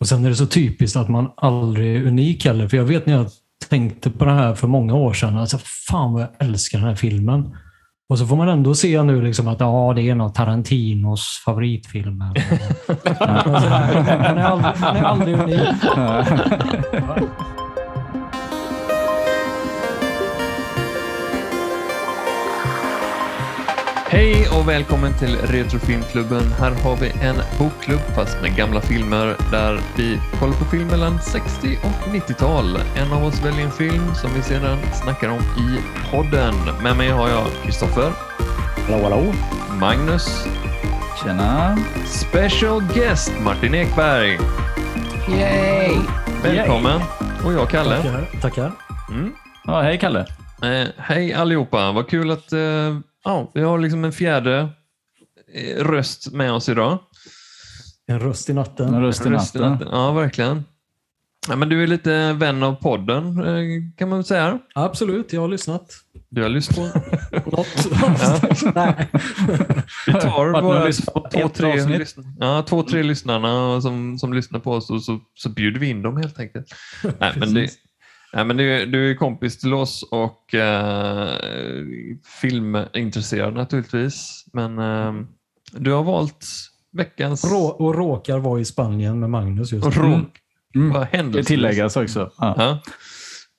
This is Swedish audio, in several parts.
Och sen är det så typiskt att man aldrig är unik heller. För jag vet när jag tänkte på det här för många år sedan. Alltså, fan vad jag älskar den här filmen. Och så får man ändå se nu liksom att ja, det är en av Tarantinos favoritfilmer. Man, är aldrig, man är aldrig unik. Hej och välkommen till Retrofilmklubben. Här har vi en bokklubb fast med gamla filmer där vi kollar på film mellan 60 och 90-tal. En av oss väljer en film som vi sedan snackar om i podden. Med mig har jag Kristoffer, Hallå, hallå. Magnus, Tjena! special guest Martin Ekberg. Yay! Välkommen. Och jag Kalle. Tackar. tackar. Mm. Ja, hej Kalle! Eh, hej allihopa, vad kul att eh, ja, vi har liksom en fjärde eh, röst med oss idag. En röst i natten. En röst i Röst i natten. natten. Ja, verkligen. Ja, men du är lite vän av podden, eh, kan man väl säga. Absolut, jag har lyssnat. Du har lyssnat på... Något. Nej. Vi tar på två, tre, lyssn- ja, två, tre lyssnarna som, som lyssnar på oss och så, så bjuder vi in dem helt enkelt. Nej, men det, nej, men du, du är kompis till oss och eh, filmintresserad naturligtvis. Men eh, du har valt veckans... Rå, och råkar vara i Spanien med Magnus just och nu. råk. Mm. Vad Det tilläggas också. Ja. Ja.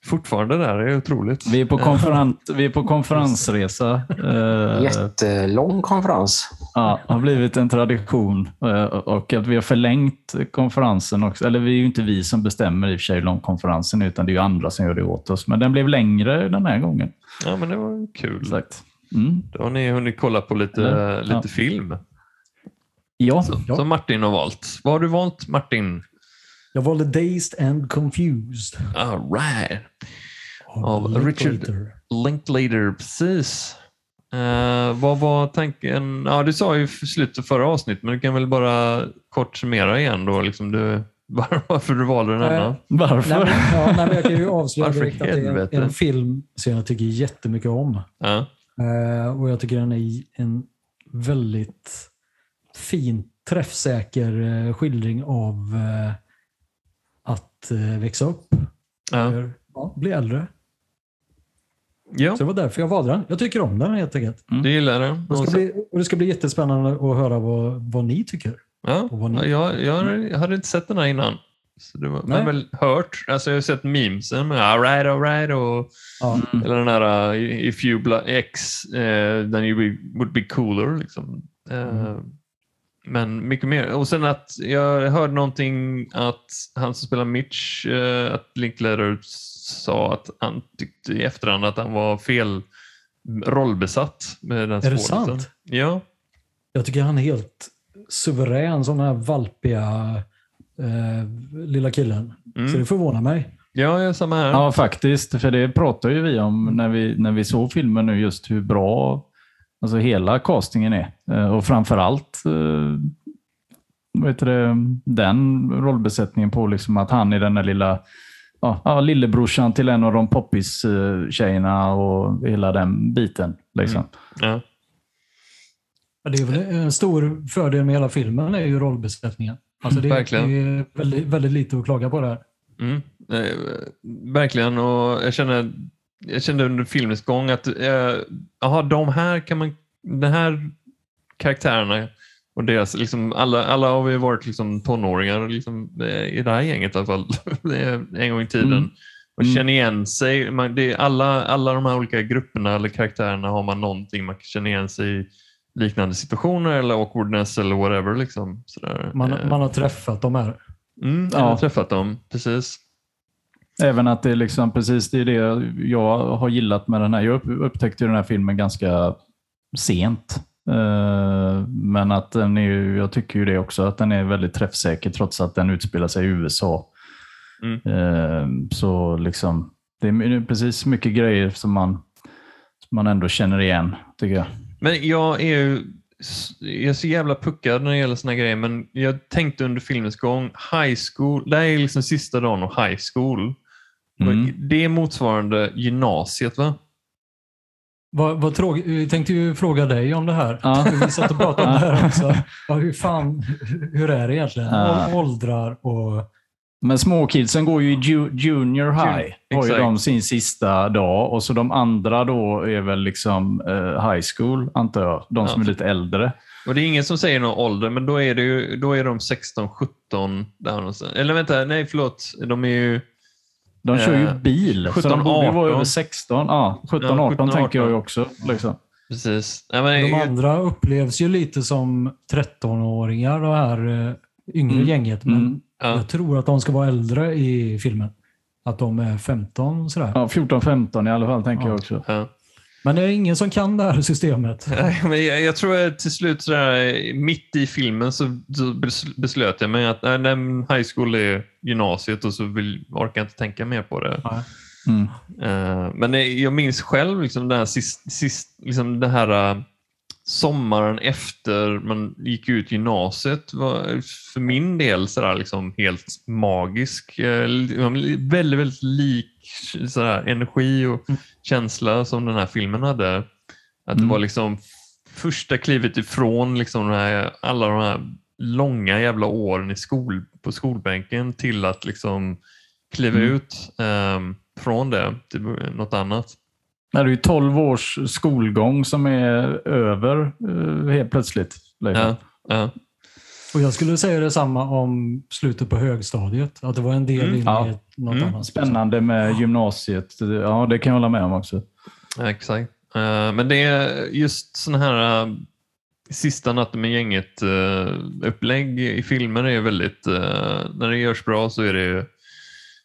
Fortfarande där, det är otroligt. Vi, är på konferens, vi är på konferensresa. Eh, Jättelång konferens. ja, har blivit en tradition eh, och att vi har förlängt konferensen också. Eller det är ju inte vi som bestämmer i och för sig hur lång konferensen är, utan det är ju andra som gör det åt oss. Men den blev längre den här gången. Ja, men det var kul. Exakt. Mm. Då har ni hunnit kolla på lite, Ja. lite film Ja, som, Ja. som Martin har valt. Vad har du valt Martin? Jag valde Dazed and Confused. All right. Av Richard- Linklater. Linklater, precis. Eh, vad var tanken? Ja, du sa ju för slutet förra avsnittet, men du kan väl bara kort summera igen då, liksom du, var- varför du valde den här. Eh, varför? Nej, men, ja, nej, men jag kan ju avslöja Varför direkt att det är en, en film som jag tycker jättemycket om. Ja. Eh, och jag tycker den är en väldigt fin, träffsäker skildring av att eh, växa upp. Ja. Eller, ja, bli äldre. ja, Så det var därför jag valde den. Jag tycker om den helt enkelt. du gillar den. Det Och ska bli, och det ska bli jättespännande att höra vad, vad ni tycker. Ja, vad ni- jag, jag hade inte sett den här innan. Så det var, men väl hört. Alltså jag har sett memesen med alright, alright och Ja. Mm. eller den här uh, if you bla- X uh, then you be, would be cooler. Liksom. Uh, Mm. Men mycket mer. Och sen att jag hörde någonting att han som spelar Mitch, uh, att Linklater sa att han tyckte i efterhand att han var fel rollbesatt med den Är det sant? Ja. Jag tycker han är helt suverän, sån här valpiga eh, lilla killen. Mm. Så det förvånar mig. Ja, jag är samma här. Ja, faktiskt. För det pratar ju vi om när vi, när vi såg filmen nu, just hur bra alltså hela castingen är. Eh, Och framför allt eh, heter det, den rollbesättningen på liksom att han är den där lilla ja, lillebrorsan till en av de poppis-tjejerna och hela den biten. Liksom. Ja. Ja, Det är väl en stor fördel med hela filmen är ju rollbesättningen. Alltså det, är- Verkligen. det är väldigt, väldigt lite att klaga på där. Mm, eh, verkligen, och jag känner, jag kände under filmens gång att eh, aha, de här kan man, den här karaktärerna och deras, liksom, alla, alla har vi varit liksom tonåringar liksom, eh, i det här gänget i alla fall, eh, en gång i tiden. Mm. Och Mm. känner igen sig. Man, det är alla, alla de här olika grupperna eller karaktärerna har man någonting man kan känna igen sig i liknande situationer eller awkwardness eller whatever. Liksom, sådär. Man, Eh, man har träffat de här. mm, jag Ja. har träffat dem, precis. Även att det är liksom precis det, är det jag har gillat med den här. Jag upp- upptäckte den här filmen ganska sent. Eh, Men att den är jag tycker ju det också, att den är väldigt träffsäker trots att den utspelar sig i USA. Mm. Eh, Så liksom, det är precis mycket grejer som man, som man ändå känner igen, tycker jag. Men jag är ju jag är så jävla puckad när det gäller såna grejer, men jag tänkte under filmens gång, high school, det här är liksom sista dagen av high school. Mm. Det är motsvarande gymnasiet va? Vad, vad tråg... Jag tänkte ju fråga dig om det här. Ja. Vi satt och pratade om det här också. Ja, hur, fan, hur är det egentligen? Ja. Åldrar och... Men småkidsen går ju i ju, junior high. Har ju de sin sista dag och så de andra då är väl liksom eh, high school, antar jag. De som Ja. är lite äldre. Och det är ingen som säger någon ålder, men då är, det ju, då är de 16, 17 där någonstans. Eller vänta, nej förlåt. De är ju... De kör ju Eh, bil, så 17, de borde ju vara 18. över 16. Ja, 17, Ja, 18 17, tänker jag ju 18. också. Liksom. Precis. Nej, men, De andra upplevs ju lite som 13-åringar, det här eh, yngre Mm. gänget. Men Mm. ja, jag tror att de ska vara äldre i filmen. Att de är 15 sådär. Ja, 14-15 i alla fall, tänker Ja. jag också. Men det är ingen som kan det här systemet. Nej, men jag, jag tror att till slut, sådär, mitt i filmen, så, så bes- beslöt jag mig att nej, high school är gymnasiet och så vill, orkar jag inte tänka mer på det. Mm. Eh, men det- jag minns själv liksom den här, sist, sist, liksom den här eh, sommaren efter man gick ut gymnasiet var för min del sådär, liksom helt magisk. Eh, väldigt, väldigt lik sådär, energi och Mm. känsla som den här filmen hade. Att Mm. det var liksom första klivet ifrån liksom den här, alla de här långa jävla åren i skol, på skolbänken till att liksom kliva Mm. ut ehm, från det till något annat. Nej, Det är ju 12 års skolgång som är över eh, helt plötsligt. Liksom. Ja, ja, Och jag skulle säga detsamma om slutet på högstadiet. Att det var en del Mm. in Ja. i något Mm. annat. Spännande med gymnasiet. Ja, det kan jag hålla med om också. ja, exakt. Eh, men det är just såna här uh, sista natten med gänget upplägg i filmer är väldigt, eh, när det görs bra så är det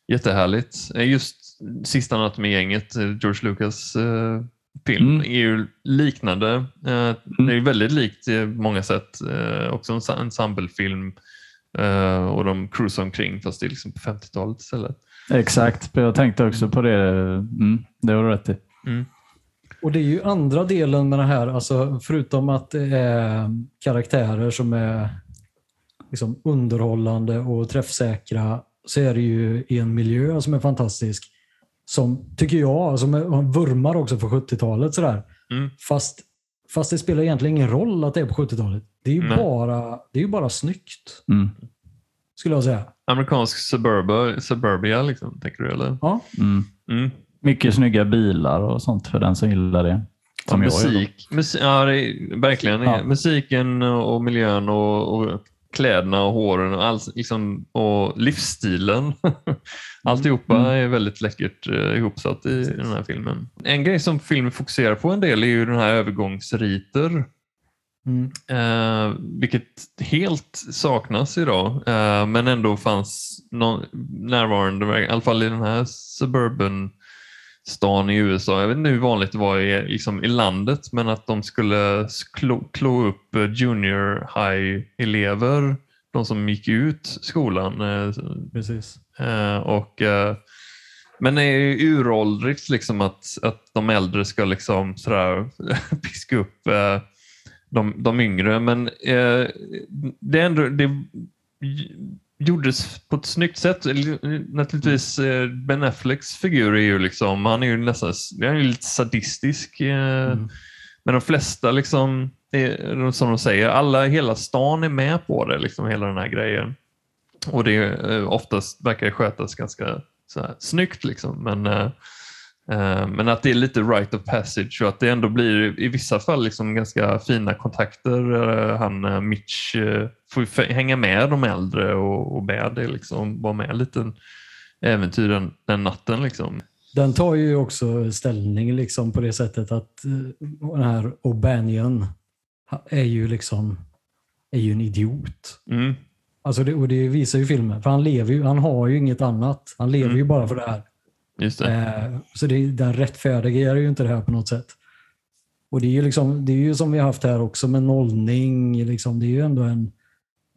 jättehärligt. Eh, Just sista natten med gänget, eh, George Lucas eh, film, Mm. är ju liknande. Eh, Det är väldigt likt i många sätt. Eh, också en ensemblefilm eh, och de cruisar omkring fast det är liksom på 50-talet istället. Exakt, jag tänkte också på det. Mm, det har du rätt i. Och det är ju andra delen med det här, alltså förutom att det är karaktärer som är liksom underhållande och träffsäkra, så är det ju en miljö som är fantastisk. Som, tycker jag, som är, vurmar också för 70-talet sådär. Mm. Fast, fast det spelar egentligen ingen roll att det är på 70-talet. Det är ju Nej. bara, det är bara snyggt, Mm. skulle jag säga. Amerikansk suburba, suburbia, liksom, tänker du? Eller? Ja, Mm. Mm. Mycket snygga bilar och sånt för den som gillar det. Som Ja, musik, musik, ja, det är, verkligen. Ja. Musiken och miljön och, och kläderna och håren och, allt, liksom, och livsstilen. Alltihopa Mm. är väldigt läckert eh, ihopsatt i den här filmen. En grej som filmen fokuserar på en del är ju den här övergångsriter. mm. Eh, vilket helt saknas idag, eh, men ändå fanns någon, närvarande, i alla fall i den här suburban stan i USA. Jag vet inte hur vanligt det var i, liksom, i landet, men att de skulle klå, klå upp eh, junior high-elever, de som gick ut skolan. eh, precis. Eh, och, men det är uråldrigt liksom att, att de äldre ska liksom sådär piska upp de, de yngre. Men det, är ändå, det gjordes på ett snyggt sätt. Naturligtvis eh, Ben Afflecks figur är ju liksom, han är ju nästan han är lite sadistisk. Eh, Mm. Men de flesta, liksom, är, som de säger, alla, hela stan är med på det, liksom, hela den här grejen. Och det är, eh, oftast verkar skötas ganska så här, snyggt. Liksom. Men, men att det är lite right of passage och att det ändå blir i vissa fall liksom ganska fina kontakter. Eh, Han eh, Mitch eh, får hänga med de äldre och, och med det, liksom, vara med lite en äventyr den, den natten. Liksom. Den tar ju också ställning liksom på det sättet att eh, den här O'Banion är ju liksom är ju en idiot. Mm. Alltså det, och det visar ju filmen. För han lever ju, han har ju inget annat. Han lever Mm. ju bara för det här. Just det. Eh, så det, den rättfärdigar ju inte det här på något sätt. Och det är ju, liksom, det är ju som vi har haft här också med nollning. Liksom, det är ju ändå en,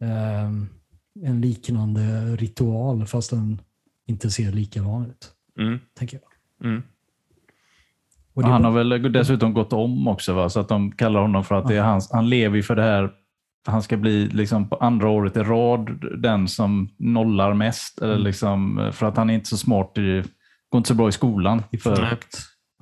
eh, en liknande ritual fast den inte ser likadan ut. Mm. Tänker jag. Mm. Han har väl dessutom gått om också, va? så att de kallar honom för att det är hans, han lever ju för det här. Han ska bli liksom på andra året i rad den som nollar mest. Eller Mm. liksom, för att han är inte så smart, i, går inte så bra i skolan. i För, flakt.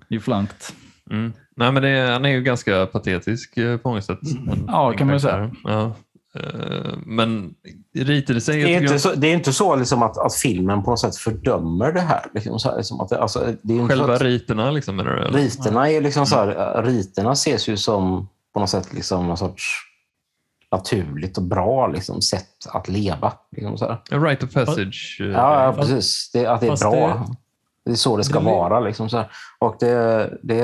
I flankt. Mm. Nej, men det är, han är ju ganska patetisk eh, på många sätt. Den- Ja, den kan man ju karaktären. Ja. Eh, Men ritar det sig... Det är inte så, det är inte så liksom att, att filmen på något sätt fördömer det här. Liksom så här liksom att det, alltså, det är jag- inte så Själva att, riterna liksom, menar du? eller? riterna, är liksom så här, riterna ses ju som på något sätt liksom någon sorts naturligt och bra liksom, sätt att leva. Liksom så här. A Rite of passage. eh, Ja, ja, precis. Det, att det är Fast bra. det- Det, är så det ska det- vara. Liksom så. Och det, det,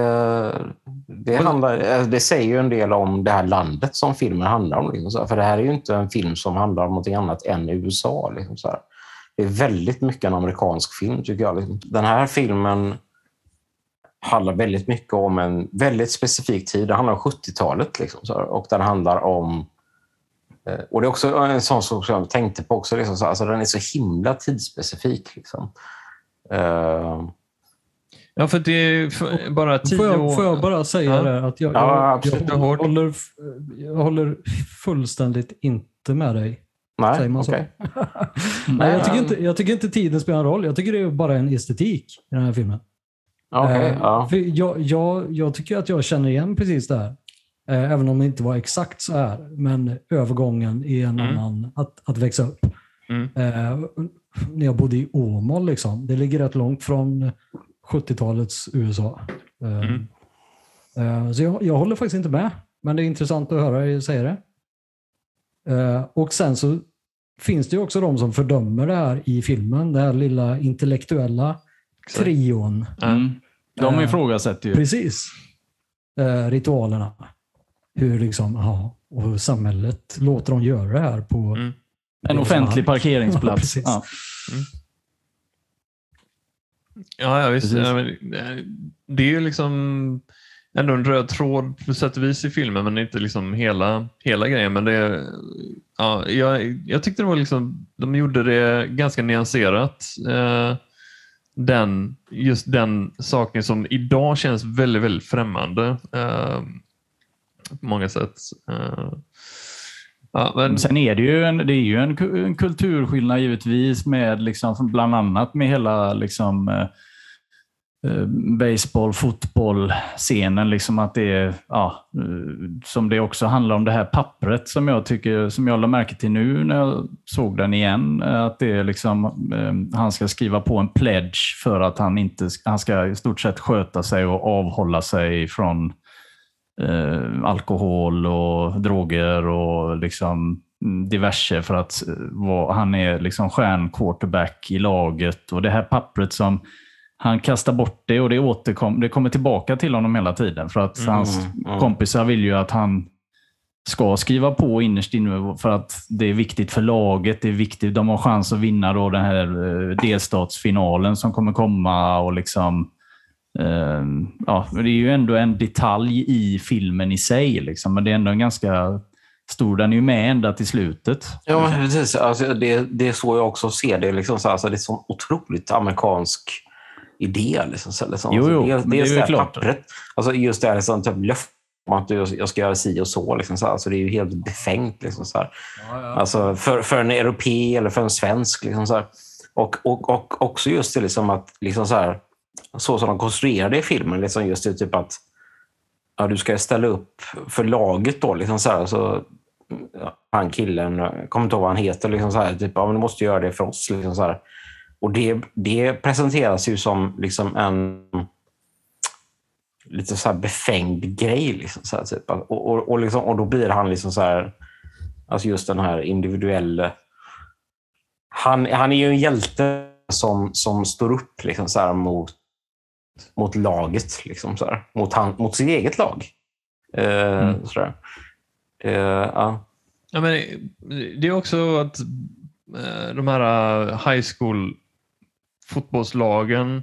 det, handlar, eh, det säger ju en del om det här landet som filmen handlar om. Liksom så. För det här är ju inte en film som handlar om något annat än USA. Liksom så. Det är väldigt mycket en amerikansk film, tycker jag. Liksom. Den här filmen handlar väldigt mycket om en väldigt specifik tid. Det handlar om 70-talet. Liksom, så. Och den handlar om Eh, Och Det är också en sån sak som jag tänkte på. också. Liksom, så, alltså, den är så himla tidsspecifik. Liksom. Eh, Ja, för det är för, bara tio Får år... jag, får jag bara säga Ja. det? Att jag, Ja, jag, jag, håller, jag håller fullständigt inte med dig. nej, Säger man så? okej. Nej, jag, tycker inte, jag tycker inte tiden spelar en roll. Jag tycker det är bara en estetik i den här filmen. Okej, Eh, ja. för jag, jag, jag tycker att jag känner igen precis det här. Eh, även om det inte var exakt så här. Men övergången i en Mm. annan, att, att växa upp. Mm. Eh, när jag bodde i Åmål, liksom. det ligger rätt långt från 70-talets USA. Eh, Mm. eh, så jag, jag håller faktiskt inte med. Men det är intressant att höra er säga det. Eh, och sen så finns det ju också de som fördömer det här i filmen. Den här lilla intellektuella Exakt. trion. Mm. De ifrågasätter ju. Precis. Ritualerna. Hur liksom, ja, och hur samhället låter dem göra det här på... Mm. En offentlig parkeringsplats. Ja. Ja, ja visst. Ja, men, eh, det är ju liksom ändå en röd tråd på sätt och vis i filmen, men inte liksom hela, hela grejen. Men det, är- ja, jag, jag tyckte det var liksom, de gjorde det ganska nyanserat. Eh, den, just den saken som idag känns väldigt, väldigt främmande eh, på många sätt. Eh, ja, men, Sen är det ju en, det är ju en, en kulturskillnad givetvis med liksom, bland annat med hela liksom, eh, eh baseball, fotboll-scenen. Liksom att det är, ja, eh, som det också handlar om det här pappret som jag tycker, som jag lade märke till nu när jag såg den igen. Eh, att det är liksom, eh, han ska skriva på en pledge för att han inte, han ska i stort sett sköta sig och avhålla sig från eh, alkohol och droger och liksom mm, diverse för att eh, han är liksom stjärnquarterback i laget. Och det här pappret som han kastar bort det och det, återkom, det kommer tillbaka till honom hela tiden. För att Mm, hans mm. kompisar vill ju att han ska skriva på innerst inne för att det är viktigt för laget. Det är viktigt. De har chans att vinna då den här eh, delstatsfinalen som kommer komma. och liksom ja, men Det är ju ändå en detalj i filmen i sig, liksom, men det är ändå en ganska stor. Den är ju med ända till slutet. Ja, men precis. Alltså, det, det är så jag också ser det. Liksom, så, alltså, det är sån otroligt amerikansk idé. Liksom, så, liksom. Jo, jo, Dels- men det är dels ju det klart. pappret. Alltså, just det här liksom, typ, löfte om att jag ska göra si och så. Liksom, så alltså, det är ju helt befängt. Liksom, så här. Alltså, för, för en europé eller för en svensk. Liksom, så. Och, och, och också just det liksom, att liksom, så, så som de konstruerade i filmen. Liksom, just det typ att ja, du ska ställa upp för laget. då liksom, så här, så, ja, han killen, jag kommer inte ihåg vad han heter, liksom så här, typ, ja, men du måste göra det för oss. Liksom så här. Och det, det presenteras ju som liksom en lite så här befängd grej. Liksom, så här, typ. och, och, och, liksom, och då blir han liksom så här, alltså just den här individuella... Han, han är ju en hjälte som, som står upp liksom, så här, mot, mot laget, liksom, så här, mot, han, mot sitt eget lag. Eh, Mm. så. Eh, ja. Ja, men det är också att eh, de här eh, high school fotbollslagen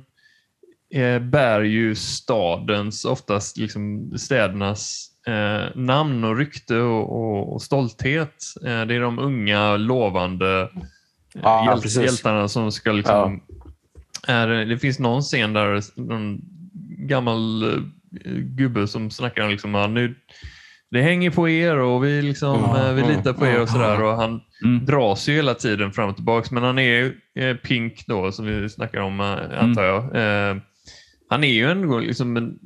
eh, bär ju stadens, oftast liksom städernas eh, namn och rykte och, och, och stolthet. Eh, det är de unga, lovande Ja, hjäl- precis. hjältarna som ska liksom... Är, det finns någon scen där någon gammal eh, gubbe som snackar om liksom, ja, nu, det hänger på er och vi, liksom, Mm, eh, vi mm, litar på er och sådär. Och han Mm. dras ju hela tiden fram och tillbaka. Men han är ju eh, Pink då, som vi snackar om, eh, antar jag. Eh, han är ju ändå liksom en,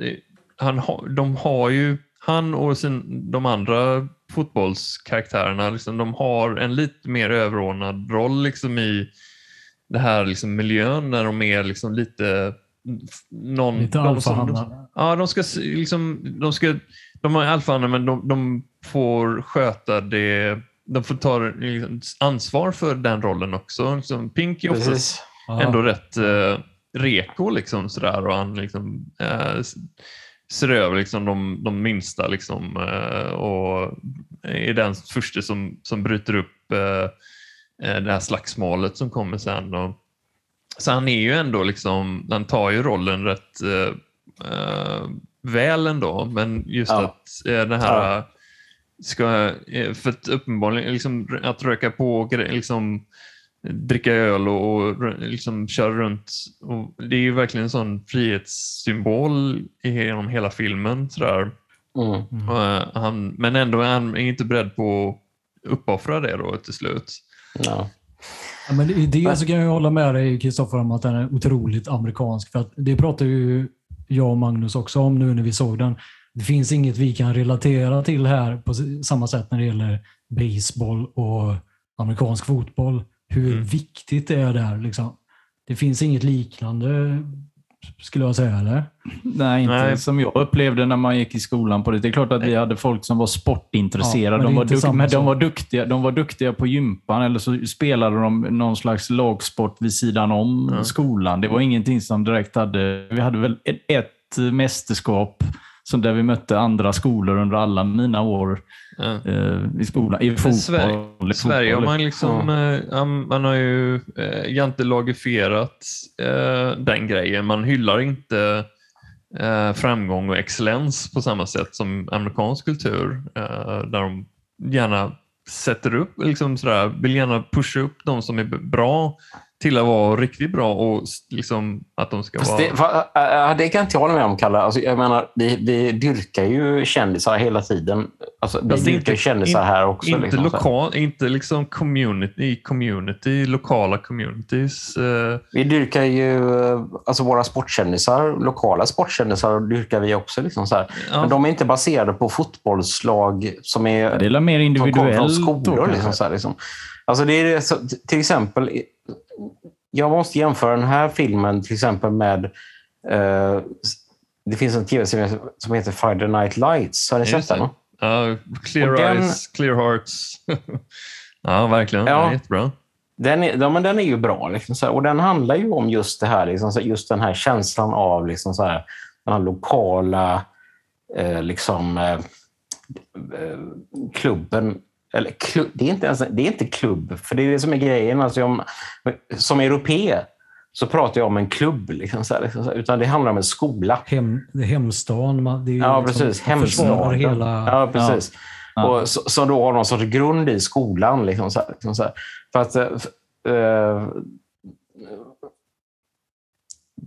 han de har ju, han och sin, de andra fotbollskaraktärerna, liksom, de har en lite mer överordnad roll liksom, i det här liksom, miljön när de är liksom, lite någon, Lite de som- alfahannar. Ja, de ska liksom, de ska, de har alfahannar men de, de får sköta det, de får ta liksom, ansvar för den rollen också. Som Pink är oftast ändå rätt eh, reko liksom sådär och han liksom eh, ser över liksom de, de minsta liksom eh, och är den första som, som bryter upp eh, det här slagsmålet som kommer sen. Och, så han är ju ändå liksom, han tar ju rollen rätt eh, eh, väl ändå, men just Ja. att eh, det här ska, eh, för att uppenbarligen liksom, att röka på och liksom dricka öl och, och liksom köra runt. Och det är ju verkligen en sån frihetssymbol genom hela filmen. Sådär. Mm. Mm. Eh, han, men ändå är han inte beredd på att uppoffra det då till slut. Ja. Ja, men i det så kan jag hålla med dig Kristoffer om att den är otroligt amerikansk. För att det pratar ju jag och Magnus också om nu när vi såg den. Det finns inget vi kan relatera till här på samma sätt när det gäller baseball och amerikansk fotboll. Hur Mm. viktigt det är där. Liksom. Det finns inget liknande skulle jag säga, eller? Nej, inte Nej. som jag upplevde när man gick i skolan på det. Det är klart att vi hade folk som var sportintresserade. Ja, de, var inte duk- samma men de, var duktiga, de var duktiga på gympan eller så spelade de någon slags lagsport vid sidan om Ja. skolan. Det var ingenting som direkt hade... Vi hade väl ett, ett mästerskap som där vi mötte andra skolor under alla mina år Ja. eh, i skolan. I fotboll. Sverige- i Sverige har fotboll. man liksom, eh, am- man har ju eh, jantelagifierat eh, den grejen. Man hyllar inte eh, framgång och excellens på samma sätt som amerikansk kultur eh, där de gärna sätter upp, liksom sådär, vill gärna pusha upp de som är bra till att vara riktigt bra och liksom att de ska Fast vara... det, va, det kan inte jag hålla med om, Kalle. Alltså, jag menar, vi, vi dyrkar ju kändisar hela tiden. Alltså, vi Fast dyrkar inte- kändisar här också. inte liksom, lokal, inte liksom community, i community, lokala communities. Eh, Vi dyrkar ju eh, alltså våra sportkändisar, lokala sportkändisar dyrkar vi också. Liksom så här. ja. Men de är inte baserade på fotbollslag som är Det är mer som kommer från individuellt. då, skolor. kanske. Liksom, så här, liksom. Alltså det är så, till exempel, jag måste jämföra den här filmen till exempel med eh, det finns en tv-serie som heter Friday Night Lights. Har ni sett den? Ja, clear Och den- eyes, clear hearts. ja, verkligen. Ja. Jättebra. Den är, ja, men den är ju bra. Liksom, så här, och den handlar ju om just det här, liksom, just den här känslan av liksom, så här, den här lokala eh, liksom, eh, eh, klubben. Eller, klubb, det, är inte ens, det är inte klubb, för det är det som är grejen. Alltså, om, som europé så pratar jag om en klubb, liksom, så här, liksom, så här, utan det handlar om en skola. Hem, hemstaden. man- Det är Ja, liksom- precis. Hemstaden. hela... Ja, precis. Ja. Och, så, som då har någon sorts grund i skolan. Liksom, så här, liksom, så här. För att, eh, f- eh,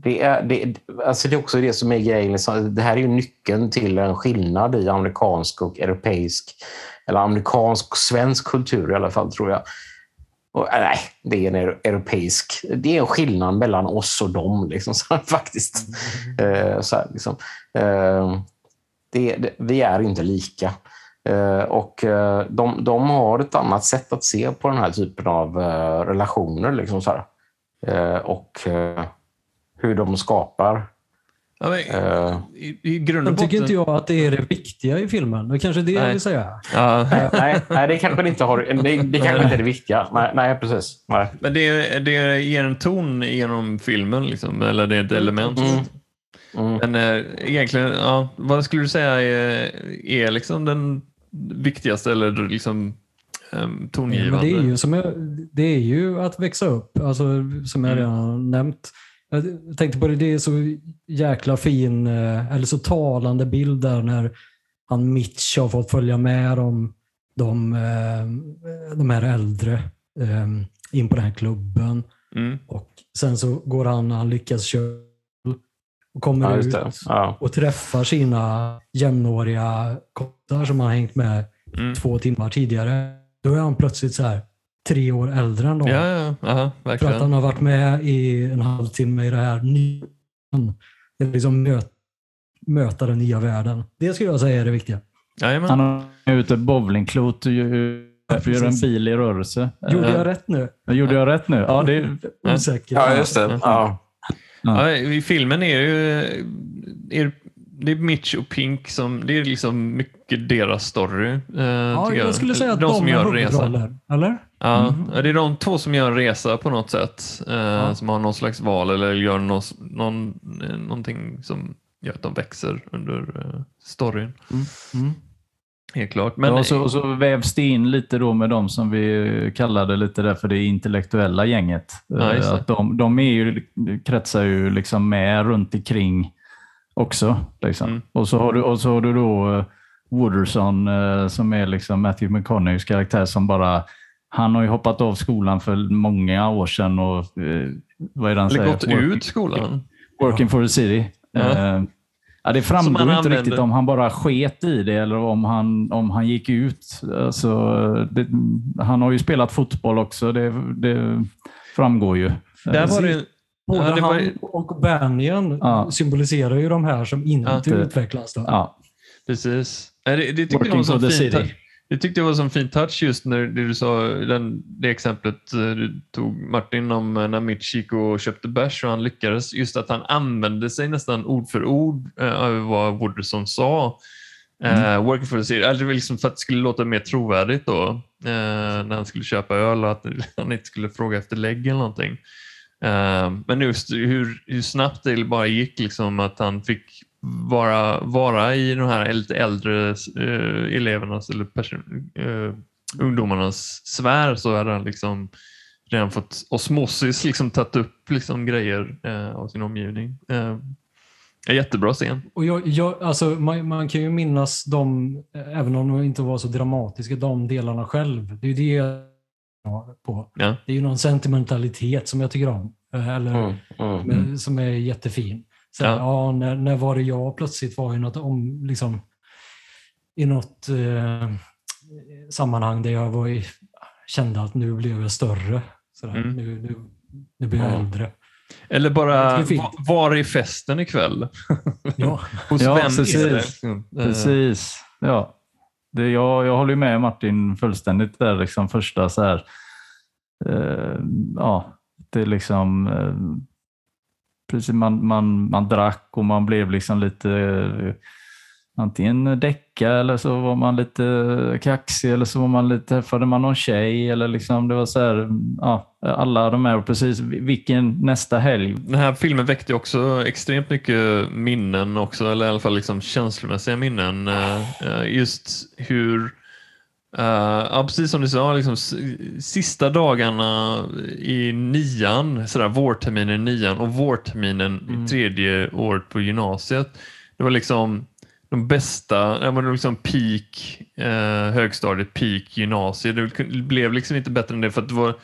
det, är, det, alltså det är också det som är grejen. Liksom. Det här är ju nyckeln till en skillnad i amerikansk och europeisk, eller amerikansk och svensk kultur i alla fall, tror jag. Och, äh, nej, det är en europeisk. Det är en skillnad mellan oss och dem, liksom, så här, faktiskt. Eh, så här, liksom. Eh, det, det, vi är inte lika. Eh, och eh, de, de har ett annat sätt att se på den här typen av relationer. Liksom så här. Och hur de skapar. Ja, men, Eh, i, I grund och tycker botten... inte jag att det är det viktiga i filmen. Det är kanske det jag vill säga. Ja, eh, nej, nej, det kanske inte har, det, det kanske inte är det viktiga. Nej, nej precis. Nej. men det, det ger en ton genom filmen, liksom, eller det är ett element. Mm. Mm. Men eh, egentligen, ja, vad skulle du säga är, är liksom den viktigaste eller liksom Men tongivande? det är, ju som jag, det är ju att växa upp, alltså, som jag Mm. redan har nämnt. Jag tänkte på det, det är så jäkla fin, eh, eller så talande bild där när han Mitch har fått följa med dem, de, eh, de här äldre eh, in på den här klubben. Mm. Och sen så går han, han lyckas köra och kommer Ja, ut. Ja. och träffar sina jämnåriga kompisar som han hängt med Mm. två timmar tidigare. Då är han plötsligt så här tre år äldre än dem. Ja, ja, aha, För att verkligen. han har varit med i en halvtimme i det här nya. Det är liksom möt, möta den nya världen. Det skulle jag säga är det viktiga. Jajamän. Han har ut ett bowlingklot och gör gör en bil i rörelse. Gjorde Eh, jag rätt nu? Gjorde jag rätt nu? Ja, det, Osäker. Ja, just det. Ja. Ja, I filmen är det ju är, det är Mitch och Pink som, det är liksom mycket deras story. eh, Ja, tycker jag skulle säga att de de, som är gör resan. huvudroller. Eller? Ja, det är de två som gör en resa på något sätt. Eh, Som har någon slags val eller gör någon, någon, eh, någonting som gör att de växer under eh, storyn. Mm. Helt klart. Men, ja, och, så, och så vävs det in lite då med de som vi kallade lite där för det intellektuella gänget. Ja, Eh, att de, de är ju, kretsar ju liksom med runt omkring också. Liksom. Mm. Och, så har du, och så har du då eh, Wooderson som är liksom Matthew McConaugheys karaktär som bara han har ju hoppat av skolan för många år sedan och eh, vad är det han eller säger? gått Working- ut skolan. Working for the city. Ja. Eh, ja, det framgår inte använder. riktigt om han bara sket i det eller om han, om han gick ut. Alltså, det, han har ju spelat fotboll också, det, det framgår ju. Där var det, Både Ja, det var- han och Banyan Ja. symboliserar ju de här som inte Ja, det- utvecklas. Då. Ja, precis. Det, det, tyckte jag var Working så for the fint. Det tyckte jag var som fin touch just när du sa, den, det exemplet eh, du tog Martin om eh, när Mitch gick och köpte bärs och han lyckades. Just att han använde sig nästan ord för ord eh, över vad Wooderson sa. Eh, working for the city. Alltså, liksom för att det skulle låta mer trovärdigt då. Eh, när han skulle köpa öl och att han inte skulle fråga efter lägg eller någonting. Eh, men just hur, hur snabbt det bara gick liksom att han fick vara, vara i de här lite äldre eh, elevernas eller person, eh, ungdomarnas sfär så hade han liksom redan fått osmosis liksom tagit upp liksom grejer eh, av sin omgivning. Eh, en jättebra scen. Och jag, jag, alltså, man, man kan ju minnas de, även om de inte var så dramatiska, de delarna själv. Det är ju det jag på. Ja. Det är ju någon sentimentalitet som jag tycker om. eh, Eller, Mm, mm. med, som är jättefin. Så, Ja. ja. När, när var det jag plötsligt var i något, om, liksom, i något eh, sammanhang där jag var i, kände att nu blev jag större. Sådär. Mm. Nu, nu, nu blir jag Ja. äldre. Eller bara, var är festen ikväll? Ja. Hos Ja, vem precis. är det? Precis. Ja. Det, jag, jag håller ju med Martin fullständigt där. Liksom första så här, eh, ja, det är liksom eh, precis, man, man, man drack och man blev liksom lite eh, antingen däcka eller så var man lite eh, kaxig eller så var man lite, träffade man någon tjej eller liksom det var så här, ja, alla de här, precis vilken nästa helg. Den här filmen väckte också extremt mycket minnen också, eller i alla fall liksom känslomässiga minnen. Eh, just hur, eh, ja, precis som du sa, liksom, sista dagarna i nian, sådär, vårterminen i nian och vårterminen Mm. i tredje året på gymnasiet. Det var liksom de bästa, det var liksom peak eh, högstadiet, peak gymnasiet. Det blev liksom inte bättre än det för att det var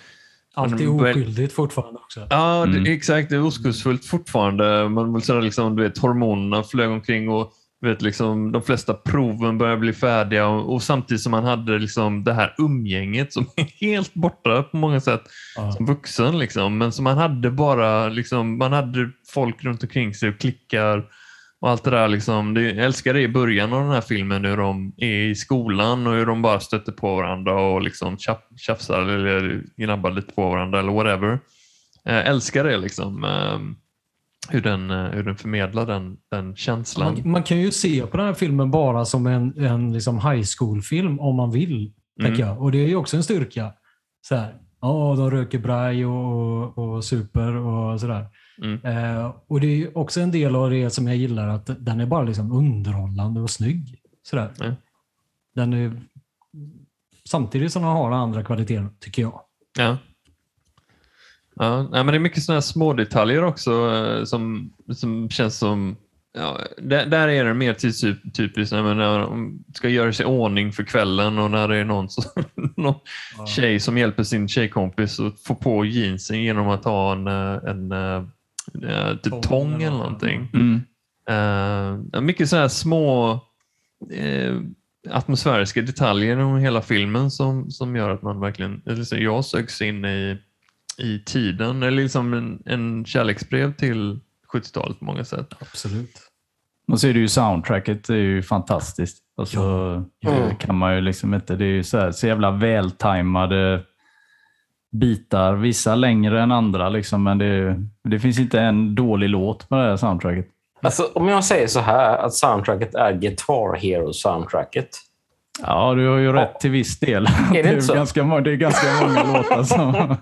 Allt är oskyldigt fortfarande också. Ja, det, Mm. exakt. Det är oskuldsfullt fortfarande. Man vill säga liksom, du vet, hormonerna flög omkring och vet, liksom, de flesta proven började bli färdiga och, och samtidigt som man hade liksom, det här umgänget som är helt borta på många sätt Ja. som vuxen. Liksom, men som man hade bara, liksom, man hade folk runt omkring sig och klickar och allt det där. Liksom. Det, jag älskar det i början av den här filmen hur de är i skolan och hur de bara stöter på varandra och liksom tjaf, tjafsar eller gnabbar lite på varandra eller whatever. Jag älskar det liksom. Hur den, eh, hur den förmedlar den, den känslan. Man, man kan ju se på den här filmen bara som en, en liksom high school-film om man vill. Mm. Jag. Och det är ju också en styrka. Så här, ja, de röker braj och, och super och sådär. Mm. Eh, och det är också en del av det som jag gillar, att den är bara liksom underhållande och snygg. Sådär. Ja. Den är, samtidigt som den har andra kvaliteter, tycker jag. Ja. Ja, nej, men det är mycket sådana här små detaljer också eh, som, som känns som Ja, där, där är det mer typ, typiskt när de ska göra sig i ordning för kvällen och när det är någon, som, någon Ja. tjej som hjälper sin tjejkompis att få på jeansen genom att ha en, eh, en, en, en typ Tång tång eller någonting. Mm. Uh, mycket sådana här små eh, atmosfäriska detaljer om hela filmen som, som gör att man verkligen, eller så jag sögs in i, i tiden, eller liksom en, en kärleksbrev till 70-talet på många sätt. Absolut. Och så är det ju soundtracket, det är ju fantastiskt. Alltså, Ja. det Mm. kan man ju liksom inte. Det är ju så, här, så jävla vältajmade bitar. Vissa längre än andra, liksom, men det, det finns inte en dålig låt på det här soundtracket. Alltså, om jag säger så här, att soundtracket är Guitar Hero-soundtracket. Ja, du har ju rätt till viss del. det är inte så? ganska, det är ganska många låtar som...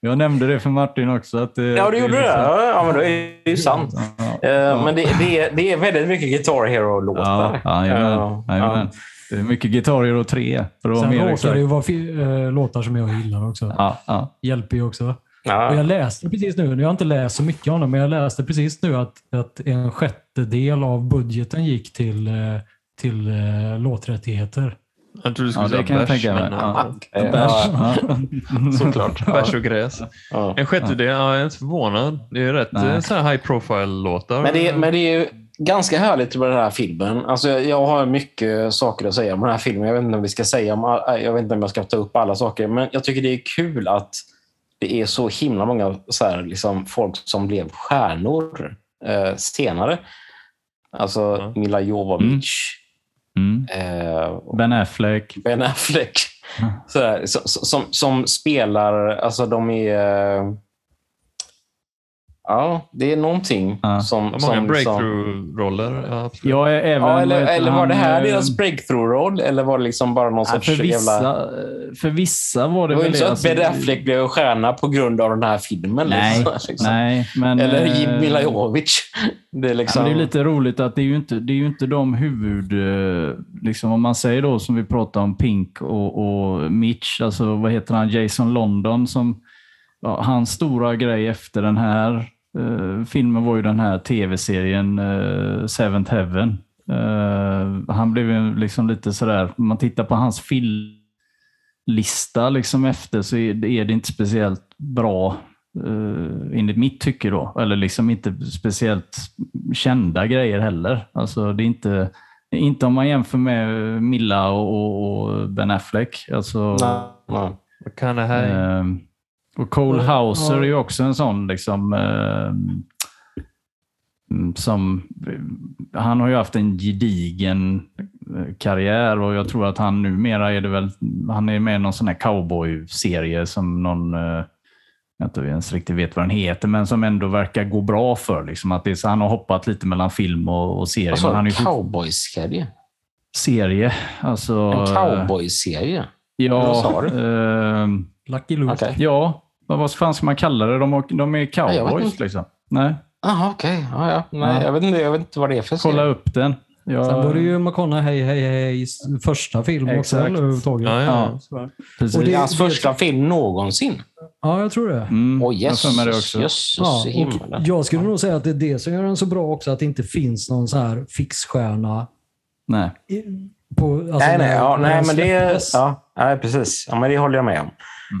jag nämnde det för Martin också. Att det, Ja, du är gjorde det? liksom- Ja, men då är det ju sant. Ja, Eh, Men det, det, är, det är väldigt mycket Guitar Hero-låtar. Ja, jajamän, Ja, jajamän. Det är mycket Guitar Hero 3. För att Sen mer råkar exakt. det ju vara eh, låtar som jag gillar också. Ja, ja. Hjälper ju också. Ja. Och jag läste precis nu, jag har inte läst så mycket om det, men jag läste precis nu att, att en sjättedel av budgeten gick till, eh, till eh, låträttigheter. Jag trodde du ja skulle jag säga bärs, men, Ja. Ja. Bärs. Ja. Såklart. Bärs och gräs. Ja. En sjättedel, ja, jag är inte förvånad. Det är rätt Nej. så här high profile-låtar. Men det, men det är ju ganska härligt med den här filmen. Alltså, jag- har mycket saker att säga om den här filmen. Jag vet inte om vi ska säga om, jag vet inte om jag ska ta upp alla saker, men jag tycker det är kul att det är så himla många så här, liksom, folk som blev stjärnor eh, senare. Alltså Ja. Mila Jovovich, Mm. Eh, Ben Affleck. Ben Affleck. Mm. Så som, som, som spelar, alltså de är... Ja, det är någonting Ja. som... Ja, många som liksom- breakthrough-roller. Ja, är även, Ja, eller, eller var det här eh, deras breakthrough-roll? Eller var det liksom bara någon nej, sorts för, vissa, jävla... för vissa var det, Det var väl inte så att alltså- Ben Affleck blev stjärna på grund av den här filmen. Nej, liksom. nej, men... Eller eh, Mila Jovovich. Det är Ja, liksom... men det är lite roligt att det är ju inte, det är ju inte de huvud... eh, Liksom om man säger då som vi pratade om Pink och, och Mitch, alltså vad heter han, Jason London som... Ja, hans stora grej efter den här eh, filmen var ju den här tv-serien uh, Seventh Heaven. Eh, han blev ju liksom lite sådär, om man tittar på hans filmlista liksom efter så är det, är det inte speciellt bra uh, enligt mitt tycke då. Eller liksom inte speciellt kända grejer heller. Alltså det är inte, inte om man jämför med Milla och, och, Ben Affleck. Alltså, Nej, nej. Här? Och Cole Ja. Hauser är ju också en sån liksom ehm, mm, som han har ju haft en gedigen eh, karriär och jag tror att han numera är det väl, han är med i någon sån här cowboy-serie som någon, eh, jag inte ens riktigt vet vad den heter, men som ändå verkar gå bra för. Liksom, att det är, så han har hoppat lite mellan film och, och serie. Alltså, han är cowboy-serie. serie. Alltså, En cowboy-serie? Ja, Vad sa du? ehm, Lucky Luke. Okej. Ja, vad vad fan ska man kalla det? De, de är jag cowboys liksom. Nej, Jaha, okej. Ja, ja. Nej, Ja. Jag, vet inte, jag vet inte vad det är för kolla serie. upp den. Ja, Sen var det ju McConaughey hej, hej, hej, första film också överhuvudtaget. Ja, ja. Ja. precis. och Det är hans första film någonsin. Ja, jag tror det. Mm, jag har för mig det också. jösses Ja, och jag skulle nog säga att det är det som gör den så bra också, att det inte finns någon så här fixstjärna Nej. på, alltså nej, nej, ja, nej, men det, ja, nej, precis. Ja, men det håller jag med om.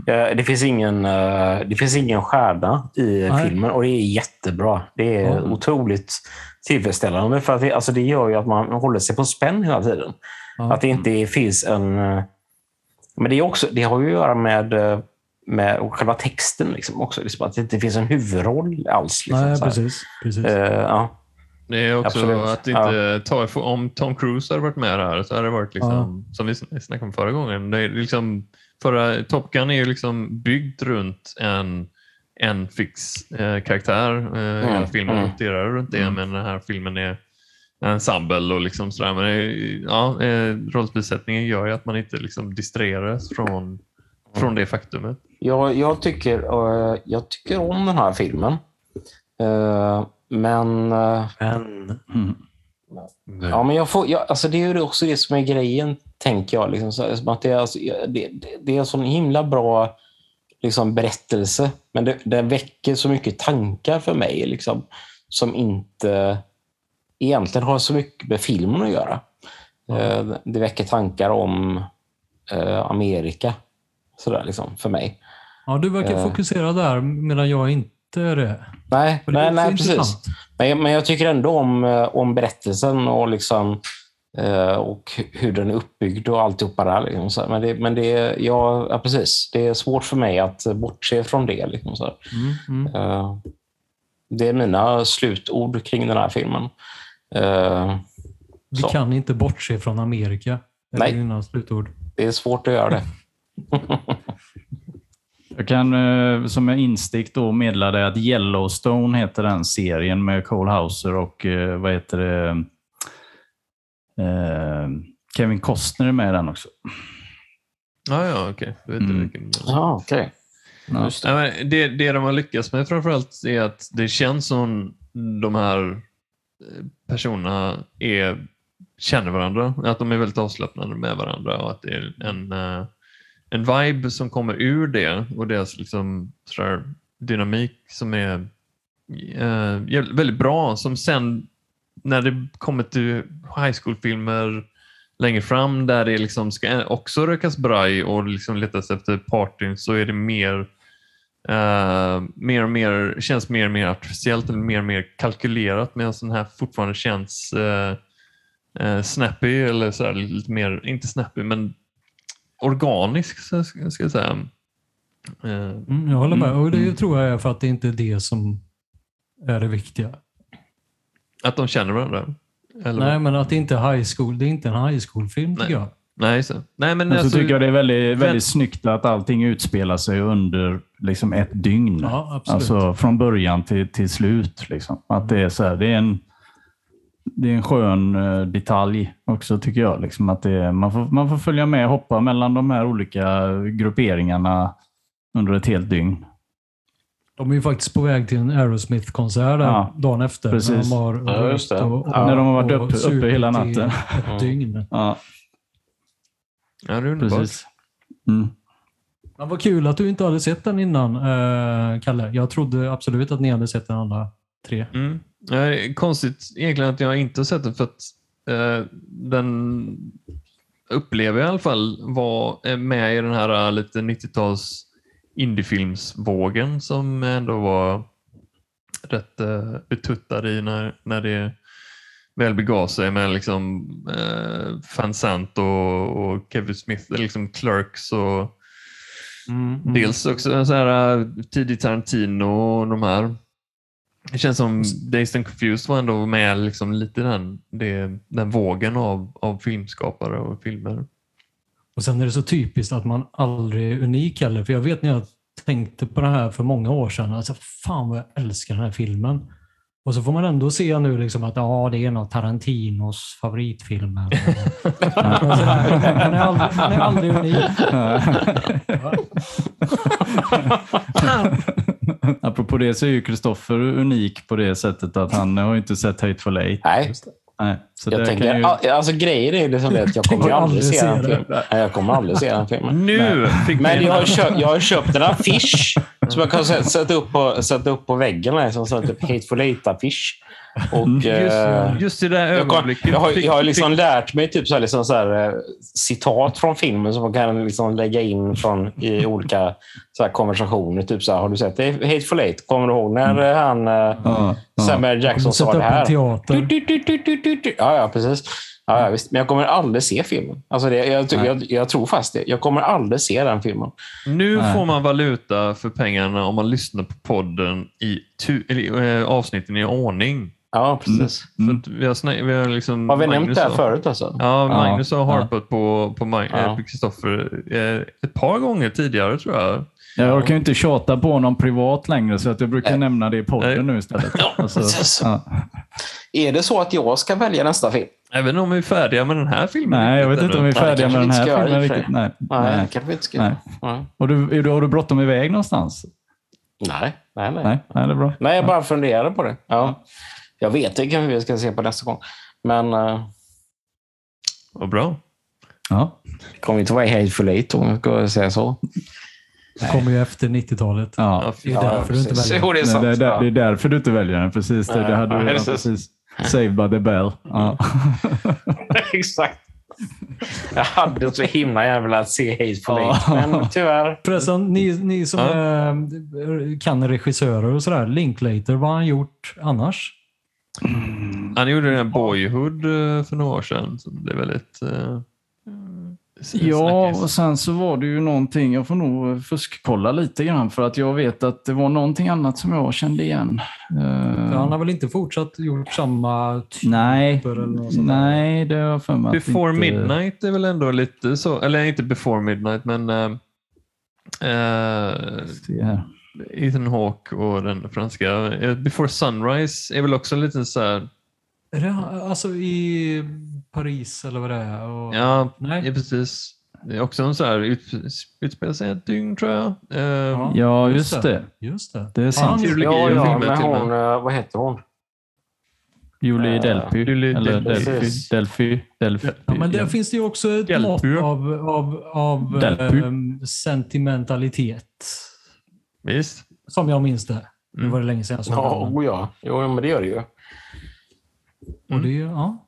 Eh, Det, finns ingen, eh, det finns ingen stjärna i Nej. filmen och det är jättebra. Det är Ja. otroligt tillfredsställande. För att det, alltså det gör ju att man håller sig på spänn hela tiden. Ja. Att det inte finns en... eh, Men det, är också, det har ju att göra med, med själva texten liksom också. Liksom att det inte finns en huvudroll alls. Liksom, Nej, precis. precis. Eh, ja. Det är också Absolut. att inte ta, om Tom Cruise hade varit med här så hade det varit liksom, som vi snackade om förra gången. Det är liksom, förra, Top Gun är ju liksom byggd runt en, en fix eh, karaktär. Eh, hela filmen mm. roterar runt det, Mm. men den här filmen är en ensemble och liksom sådär. Men är- ja, eh, rollbesättningen gör ju att man inte liksom distraheras från, från det faktumet. Jag, jag, tycker, eh, jag tycker om den här filmen. Eh, men... eh, Men, Mm. Ja, men jag får, jag, alltså det är ju också det som är grejen, tänker jag. Liksom, så, att det, är, alltså, det, det, är en sån himla bra liksom, berättelse, men det, det väcker så mycket tankar för mig liksom, som inte egentligen har så mycket med filmen att göra. Eh, det väcker tankar om eh, Amerika, sådär, liksom, för mig. ja, du verkar Eh. fokusera där medan jag inte är det. Nej, det nej, nej precis. Men, men jag tycker ändå om, om berättelsen och, liksom, och hur den är uppbyggd och alltihopa där. Liksom. Men, det, men det, ja, ja, precis. det är svårt för mig att bortse från det. Liksom, så. Mm, mm. Eh, det är mina slutord kring den här filmen. Eh, Vi Så. kan inte bortse från Amerika. Det är Nej. dina slutord. det är svårt att göra det. Jag kan eh, som en instick då meddela dig att Yellowstone heter den serien med Cole Hauser och eh, vad heter det? Eh, Kevin Costner är med i den också. Ja, ja, okej. Jag vet inte Mm. Ja, okej. Ja. Just det. Det, det de har lyckats med framförallt är att det känns som de här eh, personerna är, känner varandra. Att de är väldigt avslappnade med varandra och att det är en, eh, en vibe som kommer ur det och deras liksom, sådär, dynamik som är eh, väldigt bra. Som sen när det kommer till high school-filmer längre fram där det liksom ska också rökas braj och liksom letas efter partyn så är det mer eh, mer och mer, känns mer och mer artificiellt eller mer och mer kalkylerat medan den här fortfarande känns eh, eh, snappy eller så här, lite mer, inte snappy men organisk ska ska jag säga. Eh, Mm, jag håller med. Mm, Och det mm. tror jag är för att det inte är det som är det viktiga. Att de känner varandra. Eller Nej, vad? men att det inte är high school. Det är inte en high school-film tycker jag. Nej, så. Nej, men Men så alltså, tycker jag det är väldigt, vem- väldigt snyggt att allting utspelar sig under liksom ett dygn. Ja, absolut. Alltså från början till, till slut. Liksom. Att det är så här, det är en det är en skön eh, detalj också tycker jag. Liksom att det är, man, får, man får följa med och hoppa mellan de här olika grupperingarna under ett helt dygn. De är ju faktiskt på väg till en Aerosmith-konsert Ja, dagen efter. precis. När de har, Ja, just det. och- och- Ja. När de har varit och uppe- uppe hela natten. Ett dygn. Ja, ja, det är underbart. precis. Mm. Men vad kul att du inte hade sett den innan, eh, Kalle. Jag trodde absolut att ni hade sett den alla tre. Mm. Nej, konstigt egentligen att jag inte har sett den för att eh, den upplever jag i alla fall var eh, med i den här eh, lite 90-tals indiefilmsvågen som ändå var rätt eh, betuttad i när, när det väl begav sig med liksom eh, Van Sant och, och Kevin Smith, liksom Clerks och Mm. Dels också så här äh, tidig Tarantino och de här. Det känns som Dazed and Confused var ändå med liksom lite den, det, den vågen av, av filmskapare och filmer. Och sen är det så typiskt att man aldrig är unik heller. För jag vet när jag tänkte på det här för många år sedan. Alltså, fan vad jag älskar den här filmen. Och så får man ändå se nu liksom att ja, det är en av Tarantinos favoritfilmer. Man, är aldrig, man är aldrig unik. Apropå det så är ju Kristoffer unik på det sättet att han har inte sett Hateful Eight. Nej, Nej, så jag tänker, ju... alltså grejen är liksom det att jag kommer Tänker aldrig se den filmen. Jag kommer aldrig se den filmen. Nu fick Men jag har, köpt, jag har köpt en affisch som jag kan sä- sätta upp på, sätta upp på väggen. Här, som sån typ Hateful Eight-affisch. Och, eh, just, just i det jag, kom, ögonblicket. jag, har, jag har liksom lärt mig typ så här, liksom så här, eh, citat från filmen som man kan liksom lägga in från, i olika så här, konversationer. Typ så här, har du sett det? Hateful Eight? Kommer du ihåg när han, eh, Ja, ja. Samuel Jackson sa det här? Du, du, du, du, du, du, du. Ja, ja, precis. Ja, ja, visst. Men jag kommer aldrig se filmen. Alltså det, jag, jag, jag tror fast det. Jag kommer aldrig se den filmen. Nu Nej. får man valuta för pengarna om man lyssnar på podden i tu, eller, avsnitten i ordning. Ja, precis. Mm. För att vi har, vi har liksom... Har vi nämnt Magnus det här har- förut alltså? Ja, Magnus har Ja. harpat på, på eh, på Kristoffer eh, ett par gånger tidigare tror jag. Jag orkar ju inte tjata på honom privat längre så att jag brukar Nej. nämna det i podden Nej. nu istället. Alltså, ja. Är det så att jag ska välja nästa film? Även om vi är färdiga med den här filmen. Nej, jag vet inte om vi är färdiga med den här filmen och riktigt. Nej. Nej, Nej. kanske vi inte ska Nej. Nej. Och du, är du, har du bråttom iväg någonstans? Nej, nej, nej. Nej, nej det är bra. Nej, jag bara funderar på det. Ja. Jag vet inte kanske vi ska se på nästa gång. Men uh, Vad bra. Ja. det kommer inte vara Hateful Eight om jag ska säga så. Det kommer ju efter 90-talet. Ja. Ja, Det är därför du inte precis. väljer. Jo, det är Nej, det, är där, Ja. det är därför du inte väljer den. Precis. Det, det hade ja, du redan precis. precis. Saved by the bell. Ja. Exakt. Jag hade så himla gärna velat se Hateful Ja. Eight, men tyvärr. Förresten, ni, ni som Ja. eh, kan regissörer och sådär. Linklater, vad har han gjort annars? Han gjorde den här Boyhood eh, för några år sedan. Som blev väldigt... eh, Ja, och sen så var det ju någonting, jag får nog fuskkolla lite grann för att jag vet att det var någonting annat som jag kände igen. För han har väl inte fortsatt gjort samma typer nej, nej, det har jag för mig Before inte... Midnight är väl ändå lite så, eller inte Before Midnight, men här. Ethan Hawke och den franska. Eh, Before Sunrise är väl också lite så här, Är det alltså i Paris eller vad det är? Och... ja, Nej. ja precis. Det är också en så här, ut, utspelar sig ett dygn tror jag. Eh, Ja. Ja, Just just det. det. Just det. Det är sant. Ja, ja, filmer men hon, eh, vad heter hon? Julie Eh, Delpy. Julie eller Delpy. Delpy. Delpy. Delpy. Ja, men där finns det ju också ett Delpy. mått av, av, av ehm, sentimentalitet. Visst. Som jag minns det. Nu Mm. var det länge sedan jag såg Ja, den. oh, ja. Jo, men det gör det ju. Och det, ja.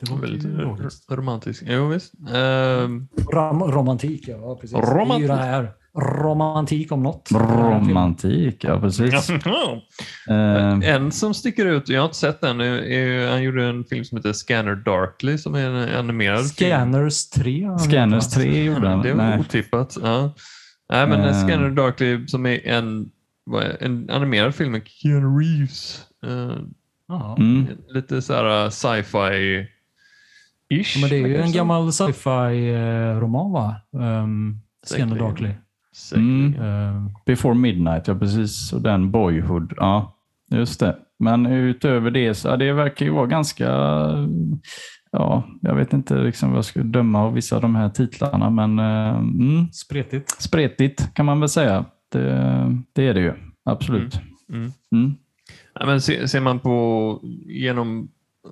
Det var Väldigt ju logiskt. romantisk. Jo, visst. Ehm, Ram, romantik, ja precis. Det är Romantik. ju det här. Romantik om något. Romantik, ja precis. Eh, En som sticker ut, jag har inte sett den, är, är, han gjorde en film som heter Scanner Darkly som är en animerad film. Scanners 3. Scanners 3 gjorde han. Det var Nej. otippat. Ja. Nej, men Eh. Scanner Darkly som är en, vad är- en animerad film med Keanu Reeves. Eh, Ja. Mm. lite så här sci-fi ish. Men det är ju en gammal sci-fi eh, roman va? Um, Scanner. Darkly. Mm. Eh, Before Midnight, ja precis. Och den Boyhood. Ja, just det. Men utöver det, så, ja, det verkar ju vara ganska... Ja, jag vet inte liksom vad jag ska döma av vissa av de här titlarna, men eh, mm, spretigt. spretigt kan man väl säga. Det, det är det ju. Absolut. Mm. Mm. Ja, men se, ser man på genom eh,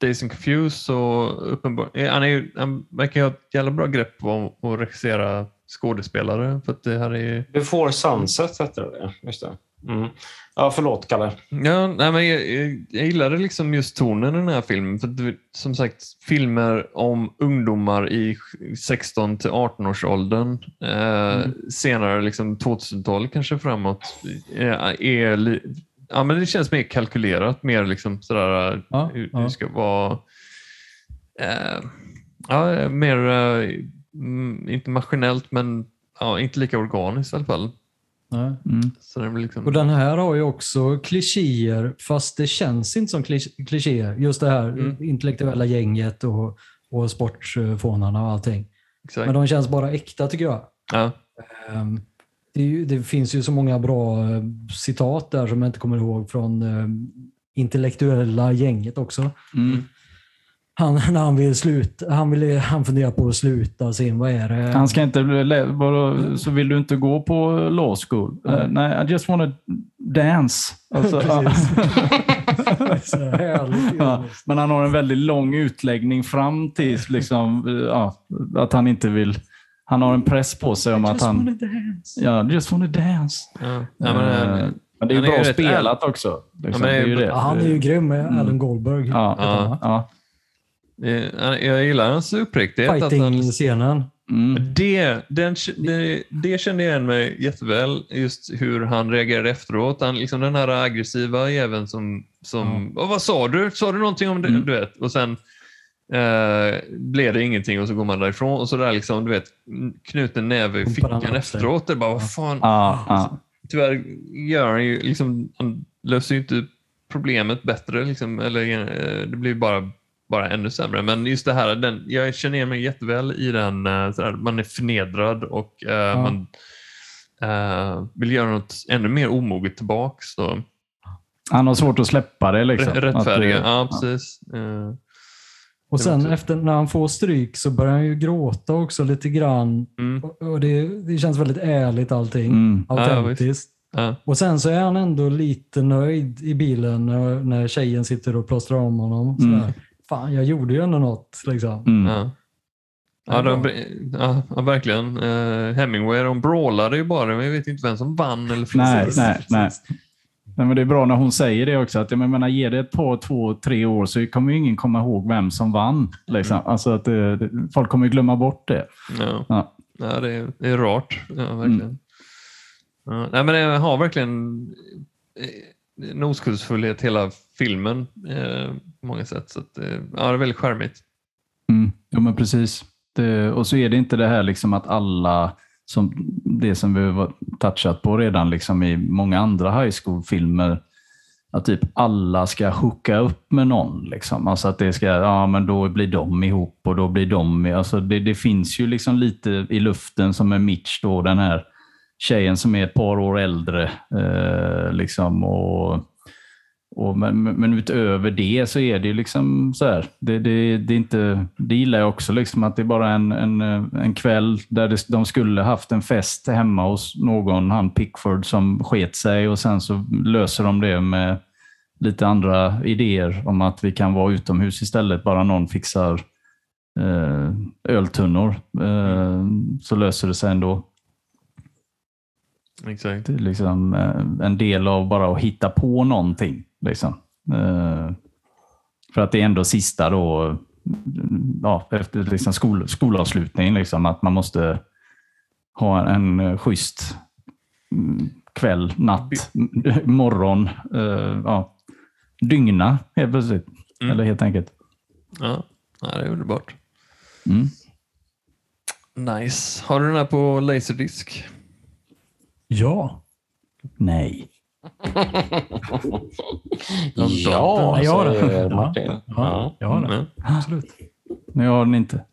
Days and Confused så uppenbart, eh, han, är, ju- han verkar ju ha ett jävla bra grepp på att regissera skådespelare. För att det här är Before Sunset hette det. Just det. Mm. Ja, förlåt, Kalle. Ja, nej, men jag, jag, jag gillade liksom just tonen i den här filmen. För som sagt, filmer om ungdomar i 16 till 18 års åldern eh, senare, liksom 2000-tal kanske framåt, eh, är li, ja, men det känns mer kalkylerat, mer liksom sådär, Ja, hur, ja. hur ska vara eh, ja, mer, eh, mm, inte maskinellt, men ja, inte lika organiskt i alla fall. Nej. Mm. Så det blir liksom, Och den här har ju också klichéer, fast det känns inte som klichéer. Just det här Mm. intellektuella gänget och, och sportfånarna och allting. exakt. Men de känns bara äkta tycker jag. ja. Ehm, Det, ju, det finns ju så många bra eh, citat där som jag inte kommer ihåg från eh, intellektuella gänget också. Mm. Han, när han vill sluta, han, vill, han funderar på att sluta sin, vad är det? Han ska inte bara, så vill du inte gå på law school? Eh, nej, I just wanna dance. Alltså, ja. härligt. Ja, men han har en väldigt lång utläggning fram tills liksom, ja, att han inte vill... Han har en press på sig om att Just wanna han... dance. Ja, just wanna dance. Ja. Ja, men, eh, men det är ju är bra rätt spelat också. Liksom. men det det är är ju det. Ja, han är ju grym med Mm. Alan Goldberg. Ja, ja. Eh, Jag gillar hans uppriktighet. Att han, Fighting-scenen. Mm. det, den, det, det kände jag igen mig jätteväl, just hur han reagerade efteråt. Han, liksom den här aggressiva jäveln som... som "Åh, vad sa du? Sa du någonting om det? Mm. Du vet. Och sen eh, blev det ingenting och så går man därifrån och så där liksom, du vet, knuten näve i fickan efteråt. Det bara, vad fan. Ja, ja. Tyvärr gör han ju liksom, han löser ju inte problemet bättre. Liksom, eller, eh, det blir bara, bara ännu sämre. Men just det här, den, jag känner igen mig jätteväl i den. eh, Sådär, man är förnedrad och eh, man eh, vill göra något ännu mer omoget tillbaks. Så. Han har svårt att släppa det. Liksom. Rättfärdiga, Att, eh, ja precis. Eh, Och sen efter när han får stryk så börjar han ju gråta också lite grann. mm, Och- det, det känns väldigt ärligt allting. Mm. Ja, Autentiskt. ja, och sen så är han ändå lite nöjd i bilen när, när tjejen sitter och plåstrar om honom. Mm. Fan, jag gjorde ju ändå något. Liksom. Mm. ja. Ja, de, ja, ja, verkligen. Eh, Hemingway, de brawlade ju bara, jag vet inte vem som vann eller Nej, förlorade. nej, nej. Nej, men det är bra när hon säger det också. Att, jag menar, ge det ett par, två, tre år så kommer ju ingen komma ihåg vem som vann. Liksom. Alltså att det, det, folk kommer ju glömma bort det. Ja. Ja. Ja, det, är, det är rart. Ja, verkligen. Ja, nej, men det har verkligen eh, en oskuldsfullhet hela filmen eh, på många sätt. Så att, eh, ja, det är väldigt charmigt. Mm. Ja, men precis. Det, och så är det inte det här liksom att alla, som det som vi har touchat på redan liksom i många andra high school-filmer, att typ alla ska hooka upp med någon. Liksom. Alltså att det ska, ja men då blir de ihop och då blir de, alltså det, det finns ju liksom lite i luften som är Mitch då, den här tjejen som är ett par år äldre. Eh, liksom, och, och, men, men utöver det så är det liksom så här. Det, det, det, är inte, det gillar jag också, liksom, att det är bara en, en, en kväll där det, de skulle haft en fest hemma hos någon, han Pickford, som sket sig och sen så löser de det med lite andra idéer om att vi kan vara utomhus istället, bara någon fixar eh, öltunnor. Eh, så löser det sig ändå. Exakt. Det är liksom eh, en del av bara att hitta på någonting. Liksom. Eh, För att det är ändå sista då, ja, efter liksom skol, skolavslutning, liksom, att man måste ha en, en schysst mm, kväll, natt, morgon, eh, ja, dygna helt plötsligt. Mm. Eller helt enkelt. Ja, det är underbart. Mm. Nice. Har du den här på Laserdisc? Ja. Nej. Ja, jag har den. Martin. Ja, Ja. jag har den. Mm. Absolut. Men jag har den inte.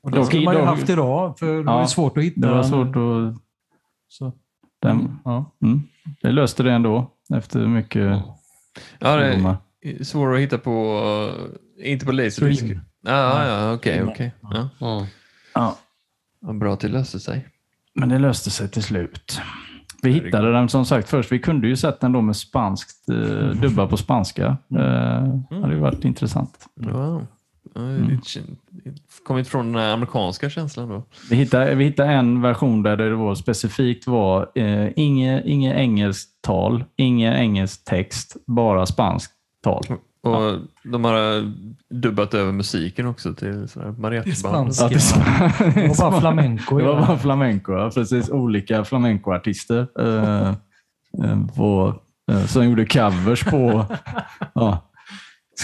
Och det skulle man ju haft idag, för det var Ja, ju svårt att hitta. Det var den. svårt att... Så, Den, ja. mm. Det löste det ändå efter mycket Ja, det är svårare att hitta på, inte på Laserdisc. Stream. Ja, ja, okej, okej. Ja. Mm. Ja, Vad bra att det löste sig. men det löste sig till slut. Vi hittade den som sagt först. Vi kunde ju sett den då med spanskt, eh, dubba på spanska. Eh, Det hade ju varit intressant. Wow. Kän- Kommit från den amerikanska känslan då. Vi hittade, vi hittade en version där det var specifikt var eh, inget, inget engelskt tal, ingen engelsk text, bara spanskt tal. Och de har dubbat över musiken också till spanska. Ja, det, Det var bara flamenco. Det var ja. bara flamenco, ja. precis. Olika flamencoartister eh, eh, på, eh, som gjorde covers på ja,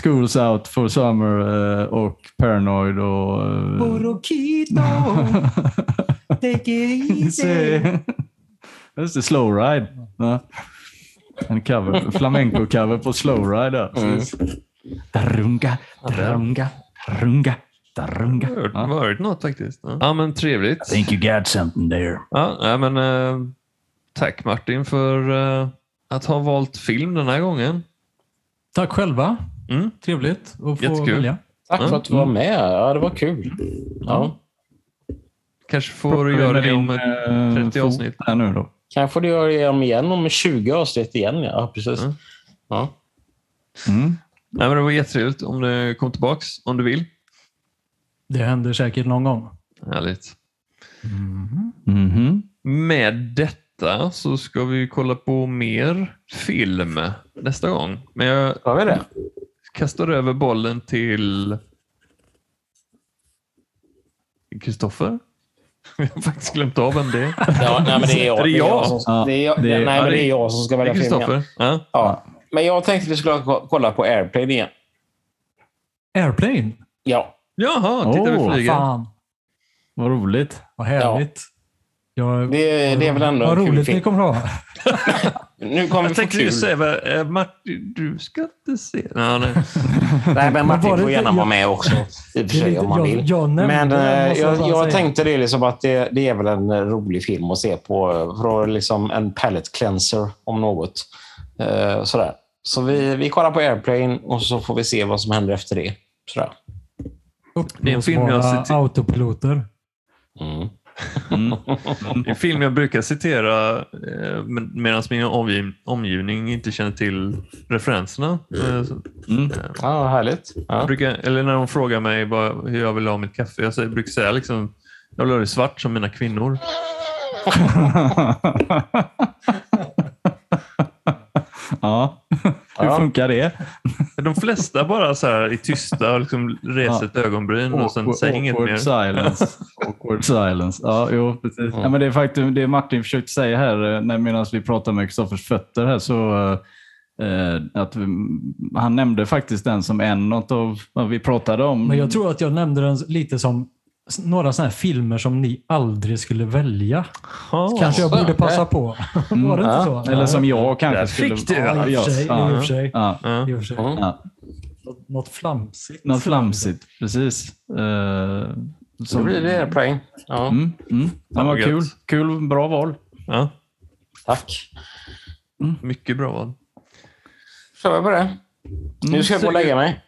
Schools Out for Summer eh, och Paranoid och... eh, Borokito, take it easy. Just det, Slow Ride. Ja. En cover, flamenco-cover på Slow Ride. Ja. precis. Darunga, darunga, darunga, darunga. Har Ja. varit något faktiskt. Ja, ja men trevligt. Think you got something there. Ja, men, eh, tack Martin för eh, att ha valt film den här gången. Tack själva. Mm. Trevligt att få Jättekul. välja. Tack för att du var med. Ja, det var kul. Ja. Kanske får du göra det om ett eh, 30 fot avsnitt. Här nu då. Kanske du gör det om igen om 20 avsnitt igen. Ja, precis. Mm. Ja. Mm. Nej, men det var jättetrevligt om du kom tillbaks om du vill. Det händer säkert någon gång. Härligt. Mhm. Med detta så ska vi kolla på mer film nästa gång. Men jag Har vi det? kastar över bollen till Kristoffer. Jag har faktiskt glömt av vem det är. Ja, nej, men det är jag. Är det jag? som, Ja, det är jag, det är- nej, ja, men det- det är jag som ska välja film igen. Kristoffer. Ja. Ja. Men jag tänkte att vi skulle ko- kolla på Airplane igen. Airplane? Ja. Jaha, titta Åh, vi flyger. Fan, Vad roligt. vad härligt. Jag, Det, det är väl ändå vad roligt ni film. kommer ha. Nu kommer Jag tänkte kul. just säga, eh, Martin, du ska inte se... Ja, nej. Nej, men Martin får gärna vara med också. I och för sig, om man jag, vill. jag nämnde Men det, eh, jag, jag tänkte det liksom att det, det är väl en rolig film att se på. För liksom en palette cleanser om något. Eh, sådär. Så vi, vi kollar på Airplane och så får vi se vad som händer efter det. Sådär. Det är en film jag har sett- autopiloter. Mm. Mm. En film jag brukar citera eh, medan min omgiv omgivning inte känner till referenserna. Mm. eh, Ja, härligt. Jag Ja. brukar, eller när de frågar mig vad, hur jag vill ha mitt kaffe. Jag brukar säga liksom, jag vill ha det svart som mina kvinnor. ja, hur Ja. funkar det? De flesta bara så här är tysta och liksom reser ett ögonbryn och sen säger inget Awkward mer. silence. Awkward silence. Ja, jo, precis. Ja, men det är faktum, det Martin försökte säga här eh, när- medan vi pratar med Kristoffers fötter här så Eh, att vi, han nämnde faktiskt den som en av vad vi pratade om. Men jag tror att jag nämnde den lite som några sådana här filmer som ni aldrig skulle välja. Ja. Kanske jag borde passa på. Var det inte Ja. så? Eller som jag kanske skulle... fick du, Ja, i och för sig. ja, I och för sig. ja, Ja. I och för sig. Mm. ja. Något- flamsigt. Något flamsigt, precis. Så som- blir det poäng. Ja, Mm, mm. Var vad kul. Kul, bra val. Ja, tack. mycket bra val. Kör vi på det. Nu ska jag gå och lägga mig.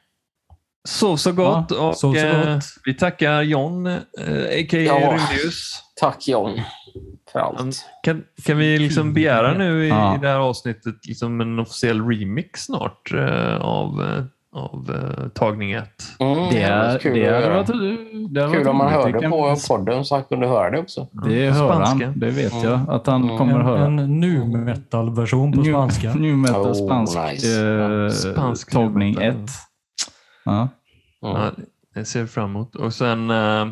Sov så gott och sov så eh, gott. vi tackar John, eh, a.k.a. Ja. Rymdius. Tack John för allt. Kan, kan vi liksom begära nu i, Ja. i det här avsnittet liksom en officiell remix snart eh, av, eh, av eh, tagning 1? Mm, Det, är, kul det höra. varit, det hade Kul om man hörde kan- på podden så han kunde höra det också. Det hör han. spanska. Det vet Mm. jag att han Mm. kommer att höra. En, en nu metal-version på spanska. New metal Oh, spansk, nice. eh, Spansk tagning new metal. 1. Ja. Ja, det ser vi fram emot. Och sen eh,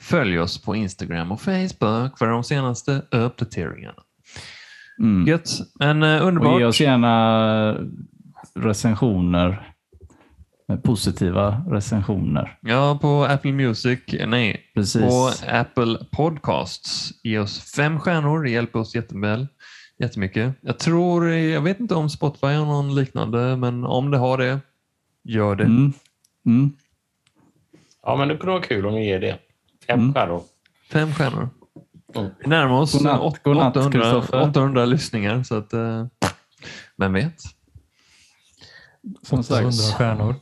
följ oss på Instagram och Facebook för de senaste uppdateringarna. Mm. Gött, men eh, Och ge underbart. oss gärna recensioner. Positiva recensioner. Ja, på Apple Music. Nej, Precis. på Apple Podcasts. Ge oss fem stjärnor. Det hjälper oss jätteväl. Jättemycket. Jag tror, jag vet inte om Spotify har någon liknande, men om det har det, gör det. Mm. Mm. Ja, men det kunde vara kul om ni ger det. Fem Mm. stjärnor. Fem stjärnor. Mm. Vi närmar oss Godnatt, godnatt, 800, Kristoffer. 800 lyssningar, så att, eh, vem vet? Som 800 sagt. stjärnor.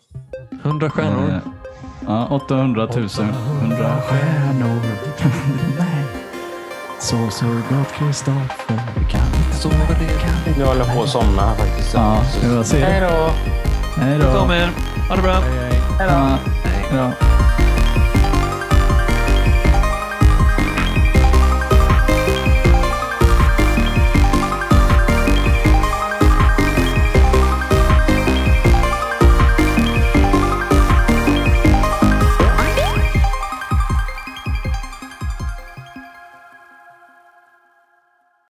100 stjärnor. Eh, Ja, 800 000. 100 stjärnor. Nej. Så, så gott Kristoffer. Vi kan inte Så var det. Nu håller jag på att somna här faktiskt. Ja. Hej då! Hej då. om er. Ha det bra. Hej, hej. Ja, Hej. ja.